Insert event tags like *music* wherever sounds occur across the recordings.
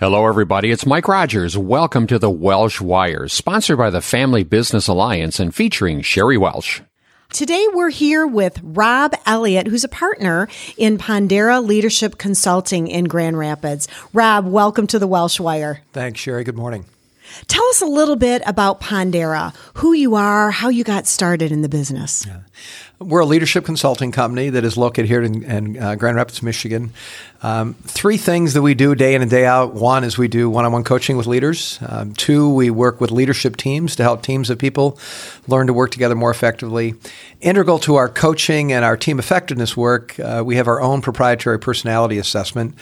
Hello, everybody. It's Mike Rogers. Welcome to the Welsh Wire, sponsored by the Family Business Alliance and featuring Sheri Welsh. Today we're here with Rob Elliott, who's a partner in Pondera Leadership Consulting in Grand Rapids. Rob, welcome to the Welsh Wire. Thanks, Sheri. Good morning. Tell us a little bit about Pondera, who you are, how you got started in the business. Yeah. We're a leadership consulting company that is located here in, in uh, Grand Rapids, Michigan. Um, three things that we do day in and day out. One is we do one on one coaching with leaders. Um, two, we work with leadership teams to help teams of people learn to work together more effectively. Integral to our coaching and our team effectiveness work, uh, we have our own proprietary personality assessment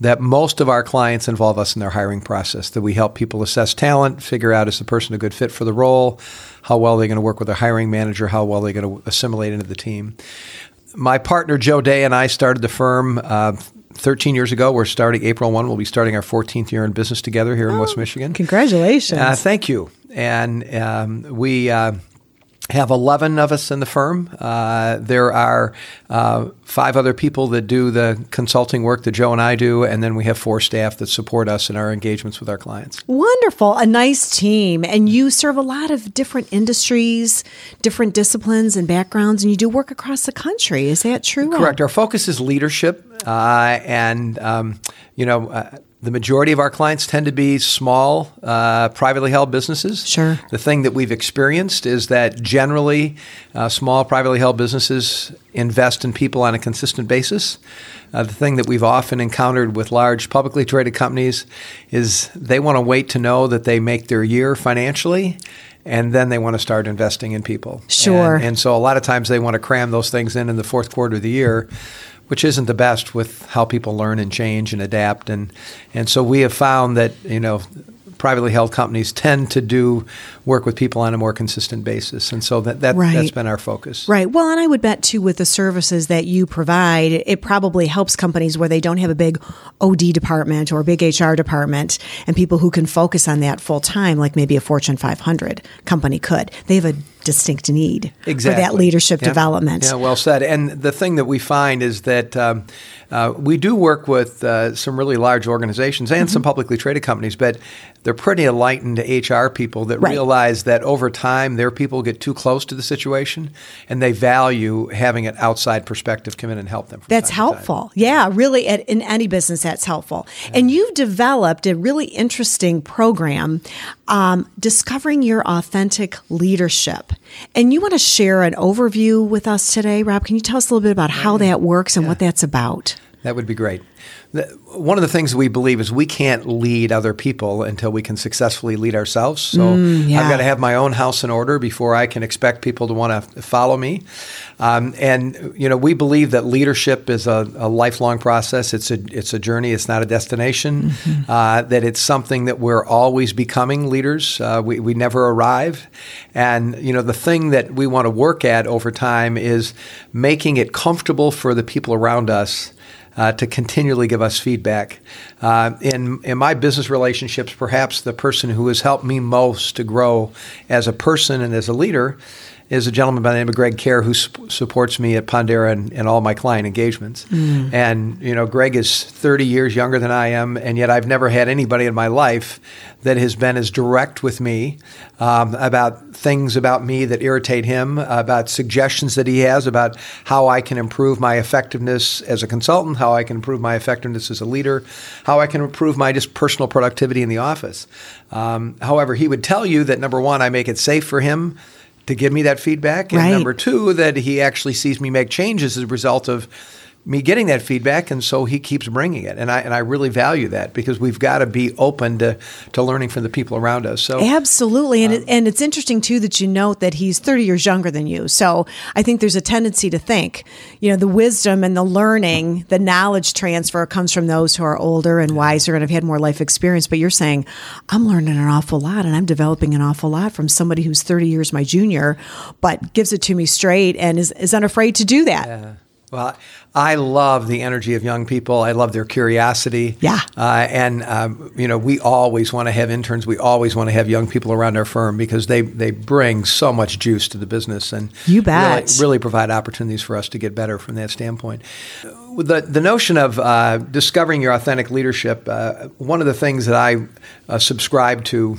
that most of our clients involve us in their hiring process, that we help people assess talent, figure out is the person a good fit for the role, how well they're going to work with their hiring manager, how well they're going to assimilate into the team. My partner Joe Day and I started the firm uh, 13 years ago. We're starting April 1. We'll be starting our 14th year in business together here in West oh, Michigan. Congratulations. Uh, thank you. And um, we. Uh, have 11 of us in the firm. Uh, there are uh, five other people that do the consulting work that Joe and I do, and then we have four staff that support us in our engagements with our clients. Wonderful. A nice team. And you serve a lot of different industries, different disciplines and backgrounds, and you do work across the country. Is that true? Correct. Our focus is leadership. Uh, and, um, you know, uh, the majority of our clients tend to be small, uh, privately held businesses. Sure. The thing that we've experienced is that generally, uh, small, privately held businesses invest in people on a consistent basis. Uh, the thing that we've often encountered with large publicly traded companies is they want to wait to know that they make their year financially and then they want to start investing in people. Sure. And, and, so a lot of times they want to cram those things in in the fourth quarter of the year which isn't the best with how people learn and change and adapt. And, and so we have found that, you know, privately held companies tend to do work with people on a more consistent basis. And so that, that right. that's been our focus. Right. Well, and I would bet too with the services that you provide, it probably helps companies where they don't have a big OD department or a big HR department and people who can focus on that full time, like maybe a Fortune 500 company could. They have a distinct need exactly. for that leadership yeah. development. Yeah, well said. And the thing that we find is that um, uh, we do work with uh, some really large organizations and mm-hmm. some publicly traded companies, but they're pretty enlightened HR people that right. realize that over time their people get too close to the situation and they value having an outside perspective come in and help them. That's helpful. Yeah, really, at, in any business, that's helpful. Yeah. And you've developed a really interesting program, um, Discovering Your Authentic Leadership. And you want to share an overview with us today, Rob? Can you tell us a little bit about how that works and yeah. what that's about? That would be great. One of the things we believe is we can't lead other people until we can successfully lead ourselves. So mm, yeah. I've got to have my own house in order before I can expect people to want to follow me. Um, and you know, we believe that leadership is a, a, lifelong process. It's a it's a journey. It's not a destination. Mm-hmm. Uh, that it's something that we're always becoming leaders. Uh, we we never arrive. And you know, the thing that we want to work at over time is making it comfortable for the people around us uh, to continually give us feedback. Uh, in, in my business relationships, perhaps the person who has helped me most to grow as a person and as a leader is a gentleman by the name of Greg Kerr who su- supports me at Pondera and, and, all my client engagements. Mm. And, you know, Greg is 30 years younger than I am, and yet I've never had anybody in my life that has been as direct with me um, about things about me that irritate him, about suggestions that he has about how I can improve my effectiveness as a consultant, how I can improve my effectiveness as a leader, how I can improve my just personal productivity in the office. Um, however, he would tell you that number one, I make it safe for him to give me that feedback, and right. number two, that he actually sees me make changes as a result of me getting that feedback, and so he keeps bringing it, and I and I really value that because we've got to be open to, to learning from the people around us. So absolutely, and um, it, and it's interesting too that you note that he's thirty years younger than you. So I think there's a tendency to think, you know, the wisdom and the learning, the knowledge transfer comes from those who are older and wiser and have had more life experience. But you're saying, I'm learning an awful lot, and I'm developing an awful lot from somebody who's thirty years my junior, but gives it to me straight and is is unafraid to do that. Yeah. Well, I love the energy of young people. I love their curiosity. Yeah. Uh, and, um, you know, we always want to have interns. We always want to have young people around our firm because they, they bring so much juice to the business and you bet. Really, really provide opportunities for us to get better from that standpoint. The, the notion of uh, discovering your authentic leadership, uh, one of the things that I uh, subscribe to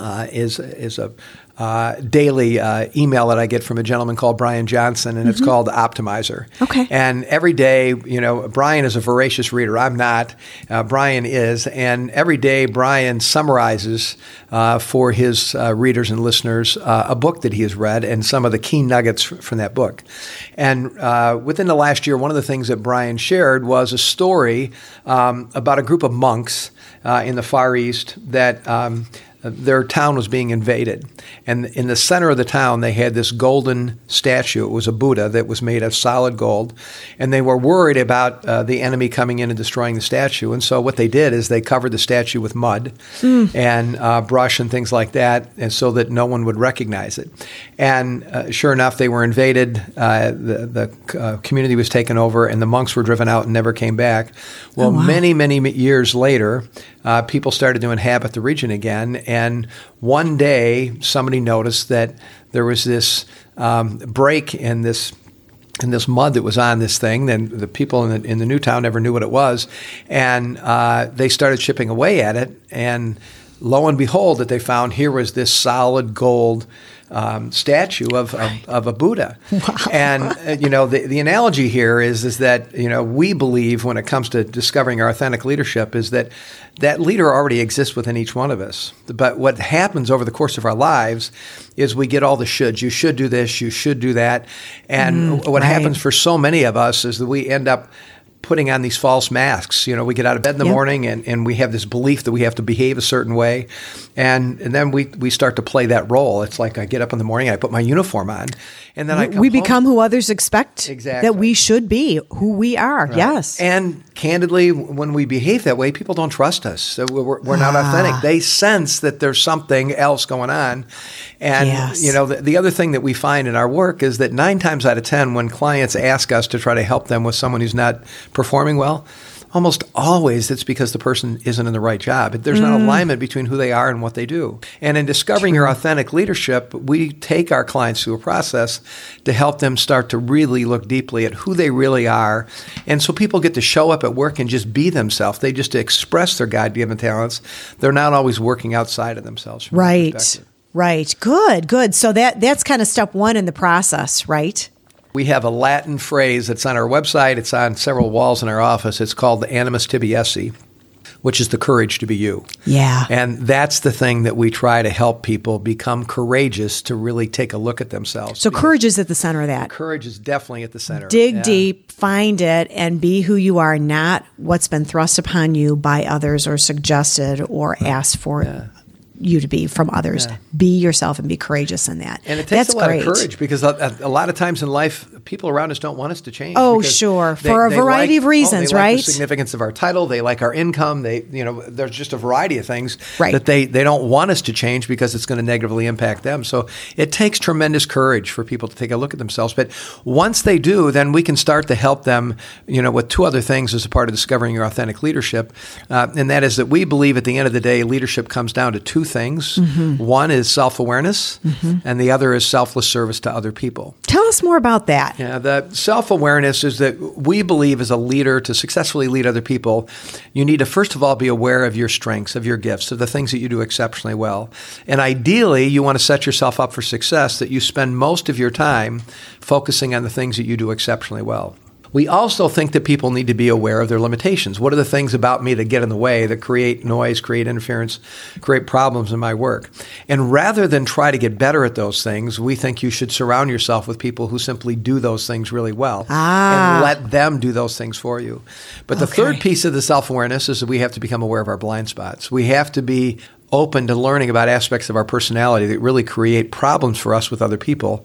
uh, is, is a uh, daily uh, email that I get from a gentleman called Brian Johnson, and mm-hmm. it's called Optimizer. Okay. And every day, you know, Brian is a voracious reader. I'm not. Uh, Brian is, and every day, Brian summarizes uh, for his uh, readers and listeners uh, a book that he has read and some of the key nuggets from that book. And within the last year, one of the things that Brian shared was a story um, about a group of monks in the Far East that. Um, their town was being invaded. And in the center of the town, they had this golden statue. It was a Buddha that was made of solid gold. And they were worried about uh, the enemy coming in and destroying the statue. And so what they did is they covered the statue with mud mm. and uh, brush and things like that, and so that no one would recognize it. And uh, sure enough, they were invaded. Uh, the the uh, community was taken over, and the monks were driven out and never came back. Well, oh, wow. many, many years later, uh, people started to inhabit the region again. And one day, somebody noticed that there was this um, break in this in this mud that was on this thing. Then the people in the, in the new town never knew what it was, and uh, they started chipping away at it. And lo and behold, that they found here was this solid gold um, statue of, of, of, a Buddha. Wow. And uh, you know the, the analogy here is is that you know we believe when it comes to discovering our authentic leadership is that that leader already exists within each one of us. But what happens over the course of our lives is we get all the shoulds. You should do this. You should do that. And mm, what right. happens for so many of us is that we end up putting on these false masks. You know, we get out of bed in the yep. morning and, and we have this belief that we have to behave a certain way. And, and then we, we start to play that role. It's like I get up in the morning, I put my uniform on, and then I We home. become who others expect exactly. that we should be, who we are. Right. Yes. And candidly, when we behave that way, people don't trust us. So we're, we're not ah. authentic. They sense that there's something else going on. And, yes. you know, the, the other thing that we find in our work is that nine times out of 10, when clients ask us to try to help them with someone who's not performing well, almost always it's because the person isn't in the right job. There's mm. not alignment between who they are and what they do. And in discovering True. your authentic leadership, we take our clients through a process to help them start to really look deeply at who they really are. And so people get to show up at work and just be themselves. They just express their God given talents. They're not always working outside of themselves. Right. Right. Good. Good. So that that's kind of step 1 in the process, right? We have a Latin phrase that's on our website. It's on several walls in our office. It's called the animus tibi esse, which is the courage to be you. Yeah. And that's the thing that we try to help people become courageous to really take a look at themselves. So courage is at the center of that. Courage is definitely at the center. Dig yeah. deep, find it, and be who you are, not what's been thrust upon you by others or suggested or asked for. Yeah you to be from others. Yeah. Be yourself and be courageous in that. And it takes That's a lot great. of courage because a, a, lot of times in life, people around us don't want us to change. Oh, sure, they, for a variety like, of reasons, oh, right? Like the significance of our title, they like our income. They, you know, there's just a variety of things right. that they they don't want us to change because it's going to negatively impact them. So it takes tremendous courage for people to take a look at themselves. But once they do, then we can start to help them, you know, with two other things as a part of discovering your authentic leadership, uh, and that is that we believe at the end of the day, leadership comes down to two things. Mm-hmm. One is self awareness, mm-hmm. and the other is selfless service to other people. Tell us more about that. Yeah, the self awareness is that we believe as a leader to successfully lead other people, you need to first of all be aware of your strengths, of your gifts, of the things that you do exceptionally well. And ideally, you want to set yourself up for success that you spend most of your time focusing on the things that you do exceptionally well We also think that people need to be aware of their limitations. What are the things about me that get in the way, that create noise, create interference, create problems in my work? And rather than try to get better at those things, we think you should surround yourself with people who simply do those things really well ah. and let them do those things for you. But the okay. third piece of the self awareness is that we have to become aware of our blind spots. We have to be open to learning about aspects of our personality that really create problems for us with other people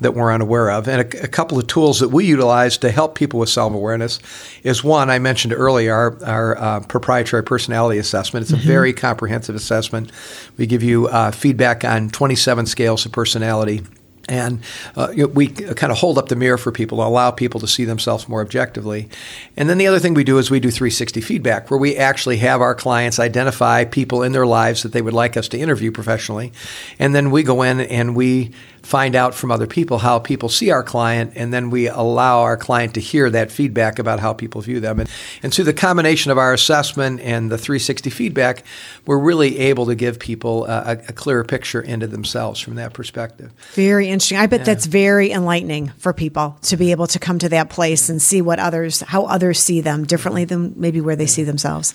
that we're unaware of. And a, a couple of tools that we utilize to help people with self awareness is one I mentioned earlier, our, our uh, proprietary personality assessment. It's a mm-hmm. very comprehensive assessment. We give you uh, feedback on 27 scales of personality and uh, we kind of hold up the mirror for people to allow people to see themselves more objectively. And then the other thing we do is we do 360 feedback, where we actually have our clients identify people in their lives that they would like us to interview professionally. And then we go in and we find out from other people how people see our client, and then we allow our client to hear that feedback about how people view them. And, and through the combination of our assessment and the 360 feedback, we're really able to give people a, a clearer picture into themselves from that perspective. Very interesting. I bet yeah. that's very enlightening for people to be able to come to that place and see what others, how others see them differently than maybe where they see themselves.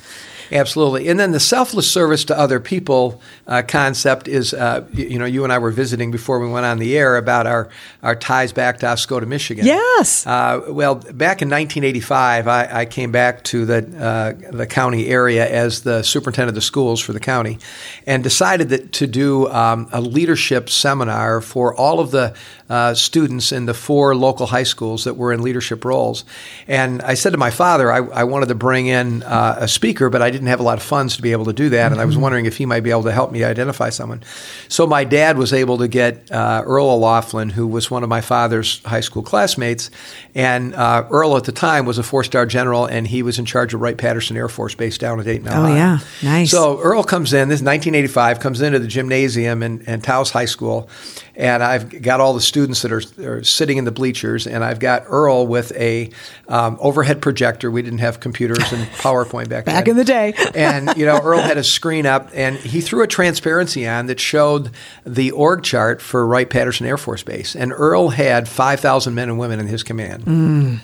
Absolutely. And then the selfless service to other people uh, concept is, uh, you, you, know, you and I were visiting before we went on the air about our, our ties back to Oscoda, Michigan. Yes. Uh, well, back in 1985, I, I came back to the, uh, the county area as the superintendent of the schools for the county and decided that to do um, a leadership seminar for all of the uh, students in the four local high schools that were in leadership roles. And I said to my father, I, I wanted to bring in uh, a speaker, but I didn't have a lot of funds to be able to do that. Mm-hmm. And I was mm-hmm. wondering if he might be able to help me identify someone. So my dad was able to get uh, Earl O'Loughlin, who was one of my father's high school classmates. And uh, Earl at the time was a four star general, and he was in charge of Wright Patterson Air Force Base down at Dayton. Ohio. Oh, yeah. Nice. So Earl comes in, this is 1985, comes into the gymnasium in, in Tawas High School and I've got all the students that are, are, sitting in the bleachers, and I've got Earl with a um, overhead projector. We didn't have computers and *laughs* PowerPoint back, then. back then. in the day. and you know, Earl had a screen up, and he threw a transparency on that showed the org chart for Wright Patterson Air Force Base, and Earl had five thousand men and women in his command. Mm.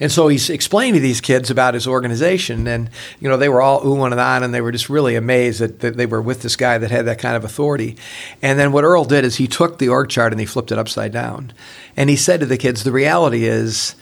And so he's explaining to these kids about his organization, and you know, they were all oohing and on, and they were just really amazed that, that they were with this guy that had that kind of authority. And then what Earl did is he took the org chart and he flipped it upside down. And he said to the kids, the reality is,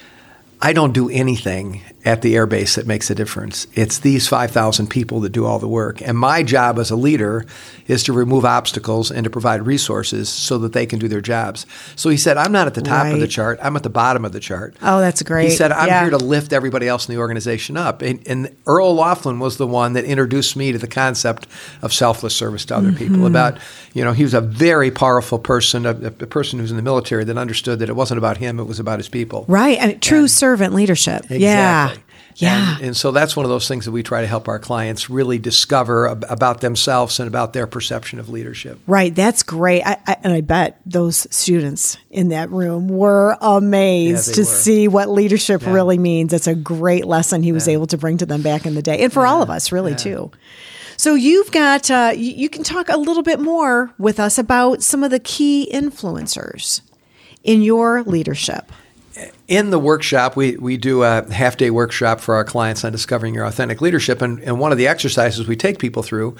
I don't do anything at the airbase that makes a difference. It's these 5,000 people that do all the work. And my job as a leader is to remove obstacles and to provide resources so that they can do their jobs. So he said, I'm not at the top right. of the chart, I'm at the bottom of the chart. Oh, that's great. He said, I'm yeah. here to lift everybody else in the organization up. And, and, Earl Loughlin was the one that introduced me to the concept of selfless service to other mm-hmm. people. About, you know, he was a very powerful person, a, a, person who's in the military that understood that it wasn't about him, it was about his people. Right. And true and, servant leadership. Exactly. Yeah. Yeah. And, and, so that's one of those things that we try to help our clients really discover ab- about themselves and about their perception of leadership. Right. That's great. I, I, and I bet those students in that room were amazed yeah, to were. see what leadership yeah. really means. It's a great lesson he was yeah. able to bring to them back in the day and for all of us, really, too. So you've got, uh, you, you can talk a little bit more with us about some of the key influencers in your leadership in the workshop, we, we do a half day workshop for our clients on discovering your authentic leadership. And, and one of the exercises we take people through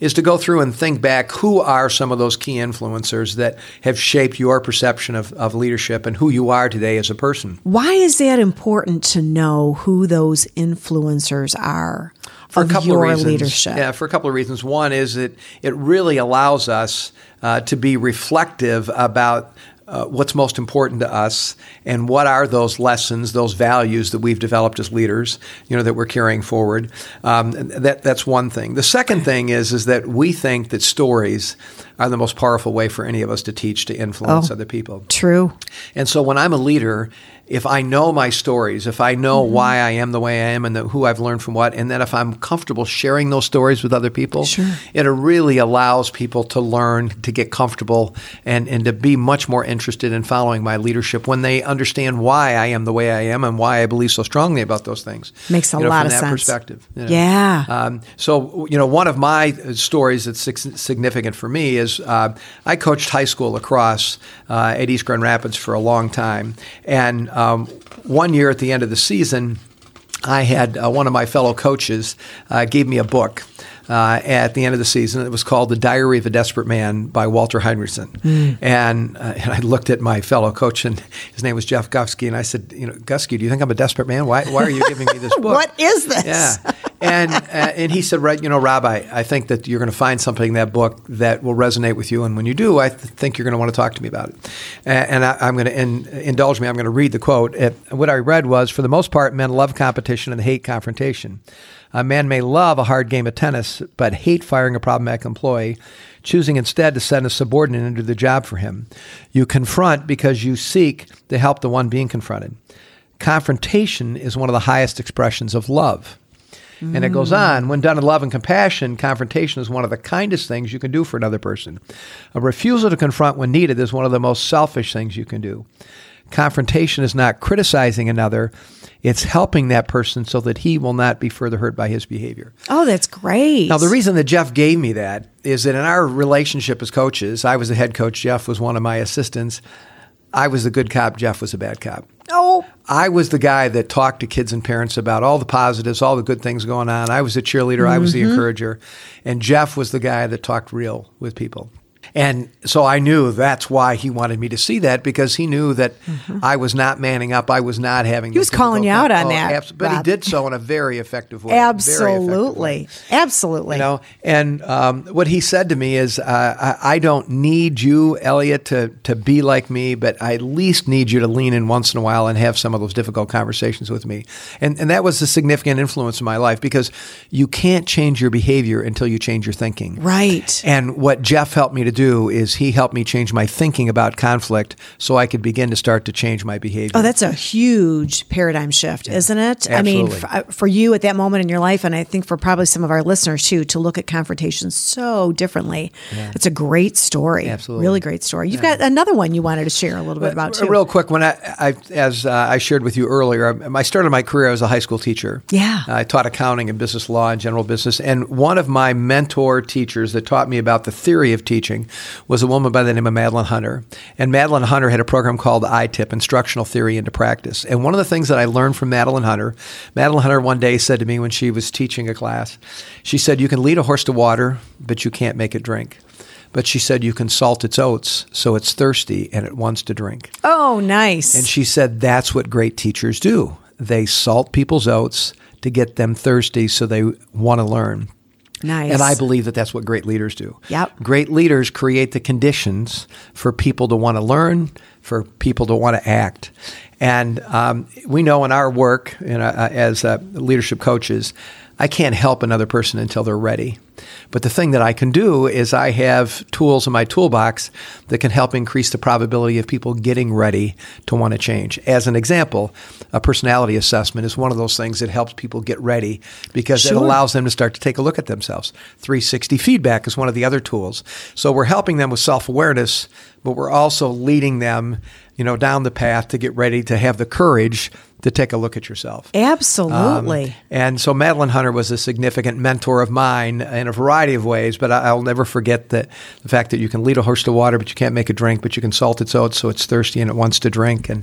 is to go through and think back who are some of those key influencers that have shaped your perception of, of leadership and who you are today as a person. Why is that important to know who those influencers are? For a couple of reasons. Leadership? Yeah, for a couple of reasons. One is that it really allows us uh, to be reflective about uh, what's most important to us and what are those lessons, those values that we've developed as leaders, you know, that we're carrying forward. Um, that that's one thing. The second thing is is that we think that stories are the most powerful way for any of us to teach to influence oh, other people. True. And so when I'm a leader if I know my stories, if I know mm-hmm. why I am the way I am and the, who I've learned from what, and then if I'm comfortable sharing those stories with other people, sure. it really allows people to learn, to get comfortable, and, and to be much more interested in following my leadership when they understand why I am the way I am and why I believe so strongly about those things. Makes a you know, lot from of that sense. perspective. You know. Yeah. Um, so, you know, one of my stories that's significant for me is uh, I coached high school lacrosse uh, at East Grand Rapids for a long time. And um, one year at the end of the season, I had uh, one of my fellow coaches uh, gave me a book uh, at the end of the season. It was called The Diary of a Desperate Man by Walter Henrichsen. Mm. And, uh, and I looked at my fellow coach, and his name was Jeff Gusky, and I said, you know, Gusky, do you think I'm a desperate man? Why, why are you giving me this *laughs* book? what is this? Yeah. And, uh, and he said, right, you know, Rabbi, I, I think that you're going to find something in that book that will resonate with you. And when you do, I th- think you're going to want to talk to me about it. And, and I, am going to in, indulge me. I'm going to read the quote. It, what I read was, for the most part, men love competition and hate confrontation. A man may love a hard game of tennis, but hate firing a problematic employee, choosing instead to send a subordinate into the job for him. You confront because you seek to help the one being confronted. Confrontation is one of the highest expressions of love. And it goes on, when done in love and compassion, confrontation is one of the kindest things you can do for another person. A refusal to confront when needed is one of the most selfish things you can do. Confrontation is not criticizing another, it's helping that person so that he will not be further hurt by his behavior. Oh, that's great. Now, the reason that Jeff gave me that is that in our relationship as coaches, I was the head coach, Jeff was one of my assistants. I was the good cop, Jeff was a bad cop. Oh. I was the guy that talked to kids and parents about all the positives, all the good things going on. I was the cheerleader, mm-hmm. I was the mm-hmm. encourager. And Jeff was the guy that talked real with people. And so I knew that's why he wanted me to see that because he knew that mm-hmm. I was not manning up. I was not having. He was calling you out on oh, that, abs- but he did so in a very effective way. Absolutely, effective way. absolutely. You know, and um, what he said to me is, uh, I, I, don't need you, Elliot, to to be like me, but I at least need you to lean in once in a while and have some of those difficult conversations with me. And and that was a significant influence in my life because you can't change your behavior until you change your thinking. Right. And what Jeff helped me to do do is he helped me change my thinking about conflict so I could begin to start to change my behavior. Oh, that's a huge paradigm shift, yeah. isn't it? Absolutely. I mean, for, uh, for, you at that moment in your life, and I think for probably some of our listeners too, to look at confrontation so differently. Yeah. It's a great story. Absolutely. Really great story. You've yeah. got another one you wanted to share a little bit about too. Real quick, when I, I as uh, I shared with you earlier, I started my career as a high school teacher. Yeah. I taught accounting and business law and general business. And one of my mentor teachers that taught me about the theory of teaching was a woman by the name of Madeline Hunter. And Madeline Hunter had a program called ITIP, Instructional Theory into Practice. And one of the things that I learned from Madeline Hunter, Madeline Hunter one day said to me when she was teaching a class, she said, You can lead a horse to water, but you can't make it drink. But she said you can salt its oats so it's thirsty and it wants to drink. Oh, nice. And she said that's what great teachers do. They salt people's oats to get them thirsty so they want to learn. Nice. And I believe that that's what great leaders do. Yep. Great leaders create the conditions for people to want to learn, for people to want to act. And um, we know in our work you know, uh, as uh, leadership coaches, I can't help another person until they're ready. But the thing that I can do is I have tools in my toolbox that can help increase the probability of people getting ready to want to change. As an example, a personality assessment is one of those things that helps people get ready because sure. it allows them to start to take a look at themselves. 360 feedback is one of the other tools. So we're helping them with self-awareness, but we're also leading them, you know, down the path to get ready to have the courage to take a look at yourself. Absolutely. Um, and so Madeline Hunter was a significant mentor of mine in a variety of ways, but I, will never forget that the fact that you can lead a horse to water, but you can't make it drink, but you can salt its oats so it's thirsty and it wants to drink. And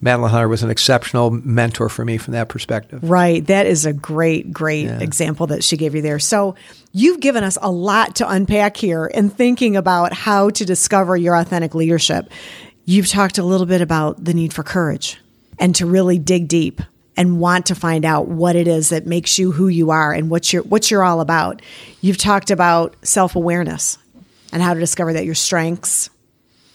Madeline Hunter was an exceptional mentor for me from that perspective. Right. That is a great, great yeah. example that she gave you there. So you've given us a lot to unpack here in thinking about how to discover your authentic leadership. You've talked a little bit about the need for courage and to really dig deep and want to find out what it is that makes you who you are and what you're what you're all about. You've talked about self-awareness and how to discover that your strengths,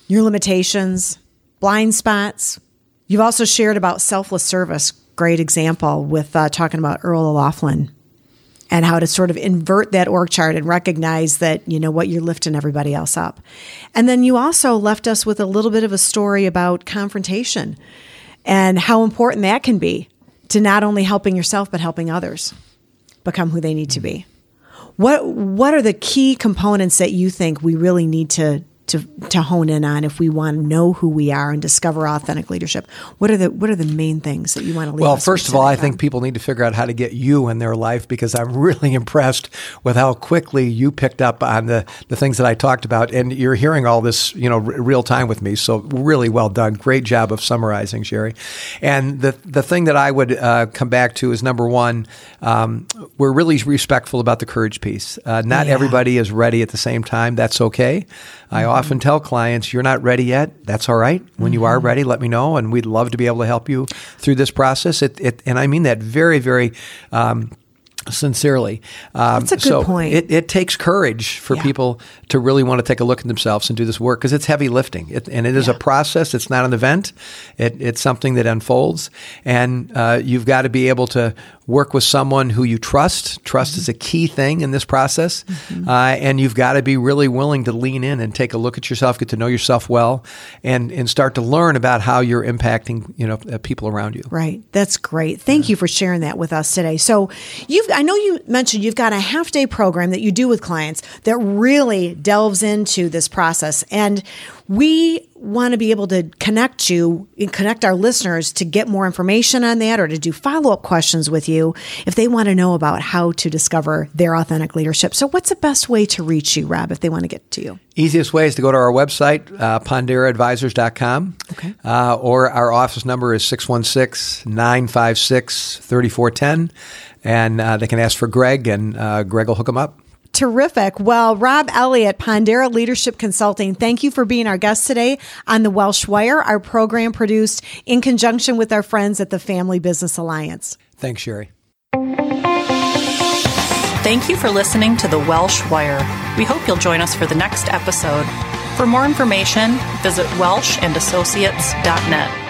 your limitations, blind spots. You've also shared about selfless service, great example with uh, talking about Earl O'Loughlin and how to sort of invert that org chart and recognize that, you know, what you're lifting everybody else up. And then you also left us with a little bit of a story about confrontation and how important that can be to not only helping yourself but helping others become who they need to be. Mm. What what are the key components that you think we really need to to to hone in on if we want to know who we are and discover authentic leadership? What are the what are the main things that you want to leave? Well, first of all, I think people need to figure out how to get you in their life because I'm *laughs* really impressed with how quickly you picked up on the the things that I talked about, and you're hearing all this, you know, r- real time with me. So really well done. Great job of summarizing, Sheri. And the the thing that I would uh, come back to is number one, um, we're really respectful about the courage piece. Uh, not yeah. everybody is ready at the same time. That's okay. Mm-hmm. I often tell clients, you're not ready yet. That's all right. When mm-hmm. you are mm-hmm. ready, let me know, and we'd love to be able to help you through this process. It, it and I mean that very, very. Um, sincerely. Um, That's a good so point. It, it, takes courage for yeah. people to really want to take a look at themselves and do this work because it's heavy lifting. It, and it is yeah. a process. It's not an event. It, it's something that unfolds. And uh, you've got to be able to work with someone who you trust. Trust mm-hmm. is a key thing in this process. Mm-hmm. Uh, and you've got to be really willing to lean in and take a look at yourself, get to know yourself well, and, and start to learn about how you're impacting you know uh, people around you. Right. That's great. Thank yeah. you for sharing that with us today. So you've I know you mentioned you've got a half day program that you do with clients that really delves into this process. And we want to be able to connect you and connect our listeners to get more information on that or to do follow up questions with you if they want to know about how to discover their authentic leadership. So, what's the best way to reach you, Rob, if they want to get to you? Easiest way is to go to our website, uh, ponderaadvisors.com. Okay. Uh, or our office number is 616 956 3410. And uh, they can ask for Greg, and uh, Greg will hook them up. Terrific. Well, Rob Elliott, Pondera Leadership Consulting, thank you for being our guest today on the Welsh Wire, our program produced in conjunction with our friends at the Family Business Alliance. Thanks, Sheri. Thank you for listening to the Welsh Wire. We hope you'll join us for the next episode. For more information, visit welshandassociates.net.